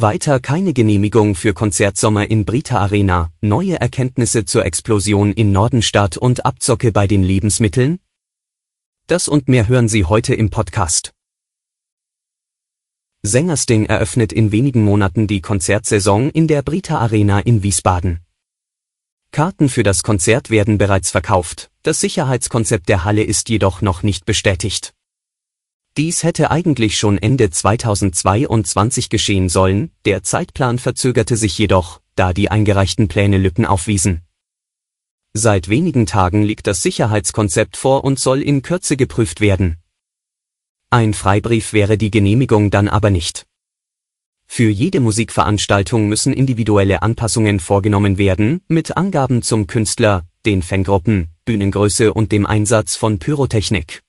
Weiter keine Genehmigung für Konzertsommer in Brita Arena, neue Erkenntnisse zur Explosion in Nordenstadt und Abzocke bei den Lebensmitteln? Das und mehr hören Sie heute im Podcast. Sängersting eröffnet in wenigen Monaten die Konzertsaison in der Brita Arena in Wiesbaden. Karten für das Konzert werden bereits verkauft, das Sicherheitskonzept der Halle ist jedoch noch nicht bestätigt. Dies hätte eigentlich schon Ende 2022 geschehen sollen, der Zeitplan verzögerte sich jedoch, da die eingereichten Pläne Lücken aufwiesen. Seit wenigen Tagen liegt das Sicherheitskonzept vor und soll in Kürze geprüft werden. Ein Freibrief wäre die Genehmigung dann aber nicht. Für jede Musikveranstaltung müssen individuelle Anpassungen vorgenommen werden, mit Angaben zum Künstler, den Fangruppen, Bühnengröße und dem Einsatz von Pyrotechnik.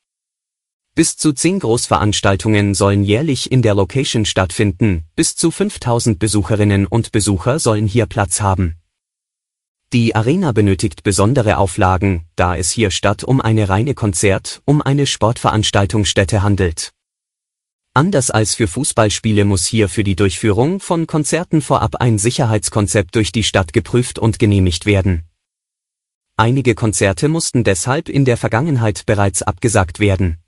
Bis zu zehn Großveranstaltungen sollen jährlich in der Location stattfinden, bis zu 5000 Besucherinnen und Besucher sollen hier Platz haben. Die Arena benötigt besondere Auflagen, da es hier statt um eine reine Konzert, um eine Sportveranstaltungsstätte handelt. Anders als für Fußballspiele muss hier für die Durchführung von Konzerten vorab ein Sicherheitskonzept durch die Stadt geprüft und genehmigt werden. Einige Konzerte mussten deshalb in der Vergangenheit bereits abgesagt werden.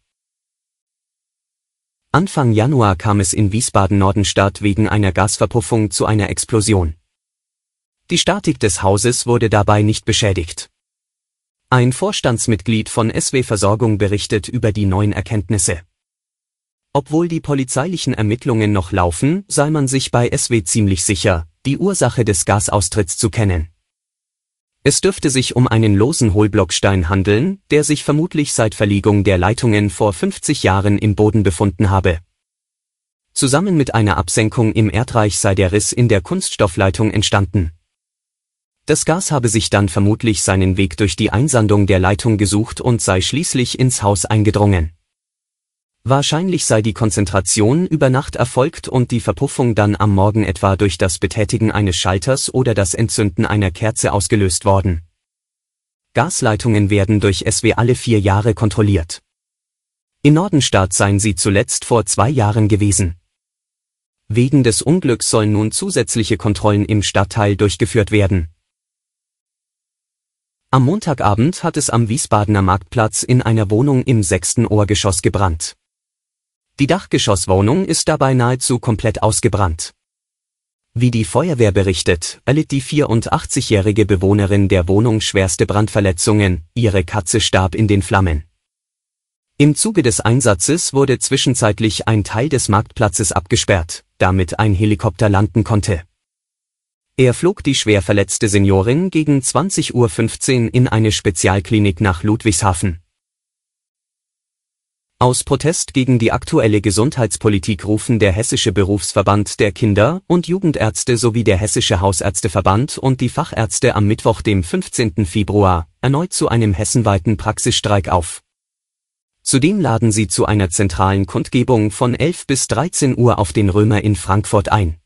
Anfang Januar kam es in Wiesbaden-Nordenstadt wegen einer Gasverpuffung zu einer Explosion. Die Statik des Hauses wurde dabei nicht beschädigt. Ein Vorstandsmitglied von SW Versorgung berichtet über die neuen Erkenntnisse. Obwohl die polizeilichen Ermittlungen noch laufen, sei man sich bei SW ziemlich sicher, die Ursache des Gasaustritts zu kennen. Es dürfte sich um einen losen Hohlblockstein handeln, der sich vermutlich seit Verlegung der Leitungen vor 50 Jahren im Boden befunden habe. Zusammen mit einer Absenkung im Erdreich sei der Riss in der Kunststoffleitung entstanden. Das Gas habe sich dann vermutlich seinen Weg durch die Einsandung der Leitung gesucht und sei schließlich ins Haus eingedrungen. Wahrscheinlich sei die Konzentration über Nacht erfolgt und die Verpuffung dann am Morgen etwa durch das Betätigen eines Schalters oder das Entzünden einer Kerze ausgelöst worden. Gasleitungen werden durch SW alle vier Jahre kontrolliert. In Nordenstadt seien sie zuletzt vor zwei Jahren gewesen. Wegen des Unglücks sollen nun zusätzliche Kontrollen im Stadtteil durchgeführt werden. Am Montagabend hat es am Wiesbadener Marktplatz in einer Wohnung im sechsten Ohrgeschoss gebrannt. Die Dachgeschosswohnung ist dabei nahezu komplett ausgebrannt. Wie die Feuerwehr berichtet, erlitt die 84-jährige Bewohnerin der Wohnung schwerste Brandverletzungen, ihre Katze starb in den Flammen. Im Zuge des Einsatzes wurde zwischenzeitlich ein Teil des Marktplatzes abgesperrt, damit ein Helikopter landen konnte. Er flog die schwer verletzte Seniorin gegen 20.15 Uhr in eine Spezialklinik nach Ludwigshafen. Aus Protest gegen die aktuelle Gesundheitspolitik rufen der Hessische Berufsverband der Kinder- und Jugendärzte sowie der Hessische Hausärzteverband und die Fachärzte am Mittwoch, dem 15. Februar, erneut zu einem hessenweiten Praxisstreik auf. Zudem laden sie zu einer zentralen Kundgebung von 11 bis 13 Uhr auf den Römer in Frankfurt ein.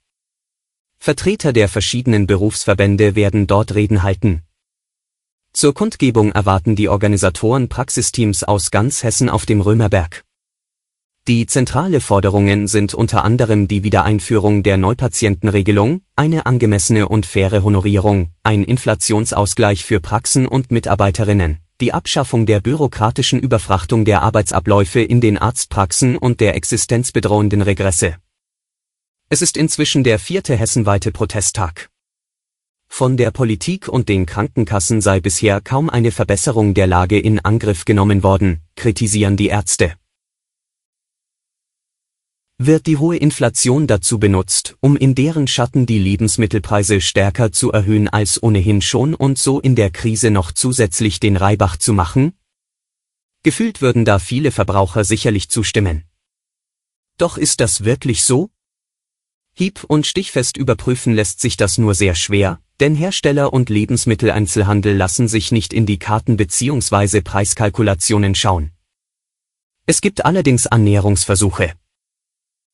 Vertreter der verschiedenen Berufsverbände werden dort Reden halten. Zur Kundgebung erwarten die Organisatoren Praxisteams aus ganz Hessen auf dem Römerberg. Die zentrale Forderungen sind unter anderem die Wiedereinführung der Neupatientenregelung, eine angemessene und faire Honorierung, ein Inflationsausgleich für Praxen und Mitarbeiterinnen, die Abschaffung der bürokratischen Überfrachtung der Arbeitsabläufe in den Arztpraxen und der existenzbedrohenden Regresse. Es ist inzwischen der vierte hessenweite Protesttag. Von der Politik und den Krankenkassen sei bisher kaum eine Verbesserung der Lage in Angriff genommen worden, kritisieren die Ärzte. Wird die hohe Inflation dazu benutzt, um in deren Schatten die Lebensmittelpreise stärker zu erhöhen als ohnehin schon und so in der Krise noch zusätzlich den Reibach zu machen? Gefühlt würden da viele Verbraucher sicherlich zustimmen. Doch ist das wirklich so? Hieb- und stichfest überprüfen lässt sich das nur sehr schwer, denn Hersteller und Lebensmitteleinzelhandel lassen sich nicht in die Karten bzw. Preiskalkulationen schauen. Es gibt allerdings Annäherungsversuche.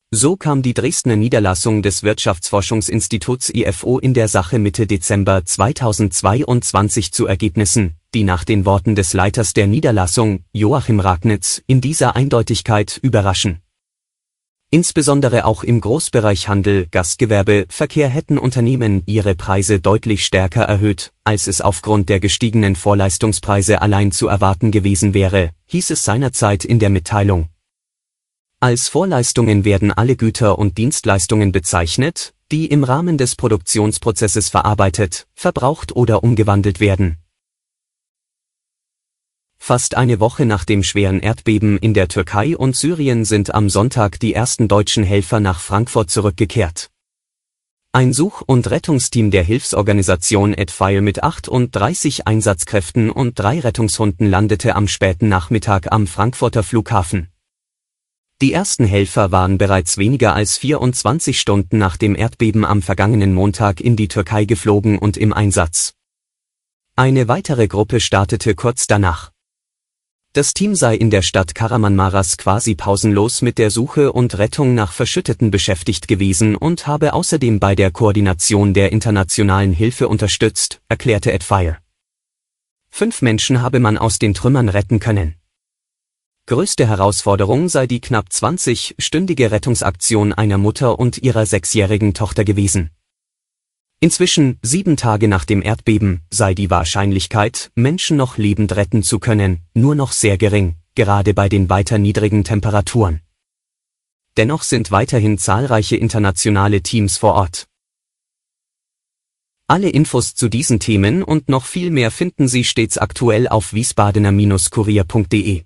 So kam die Dresdner Niederlassung des Wirtschaftsforschungsinstituts IFO in der Sache Mitte Dezember 2022 zu Ergebnissen, die nach den Worten des Leiters der Niederlassung, Joachim Ragnitz, in dieser Eindeutigkeit überraschen. Insbesondere auch im Großbereich Handel, Gastgewerbe, Verkehr hätten Unternehmen ihre Preise deutlich stärker erhöht, als es aufgrund der gestiegenen Vorleistungspreise allein zu erwarten gewesen wäre, hieß es seinerzeit in der Mitteilung. Als Vorleistungen werden alle Güter und Dienstleistungen bezeichnet, die im Rahmen des Produktionsprozesses verarbeitet, verbraucht oder umgewandelt werden. Fast eine Woche nach dem schweren Erdbeben in der Türkei und Syrien sind am Sonntag die ersten deutschen Helfer nach Frankfurt zurückgekehrt. Ein Such- und Rettungsteam der Hilfsorganisation AdFire mit 38 Einsatzkräften und drei Rettungshunden landete am späten Nachmittag am Frankfurter Flughafen. Die ersten Helfer waren bereits weniger als 24 Stunden nach dem Erdbeben am vergangenen Montag in die Türkei geflogen und im Einsatz. Eine weitere Gruppe startete kurz danach. Das Team sei in der Stadt Karamanmaras quasi pausenlos mit der Suche und Rettung nach Verschütteten beschäftigt gewesen und habe außerdem bei der Koordination der internationalen Hilfe unterstützt, erklärte Ed Fire. Fünf Menschen habe man aus den Trümmern retten können. Größte Herausforderung sei die knapp 20-stündige Rettungsaktion einer Mutter und ihrer sechsjährigen Tochter gewesen. Inzwischen, sieben Tage nach dem Erdbeben, sei die Wahrscheinlichkeit, Menschen noch lebend retten zu können, nur noch sehr gering, gerade bei den weiter niedrigen Temperaturen. Dennoch sind weiterhin zahlreiche internationale Teams vor Ort. Alle Infos zu diesen Themen und noch viel mehr finden Sie stets aktuell auf wiesbadener-kurier.de.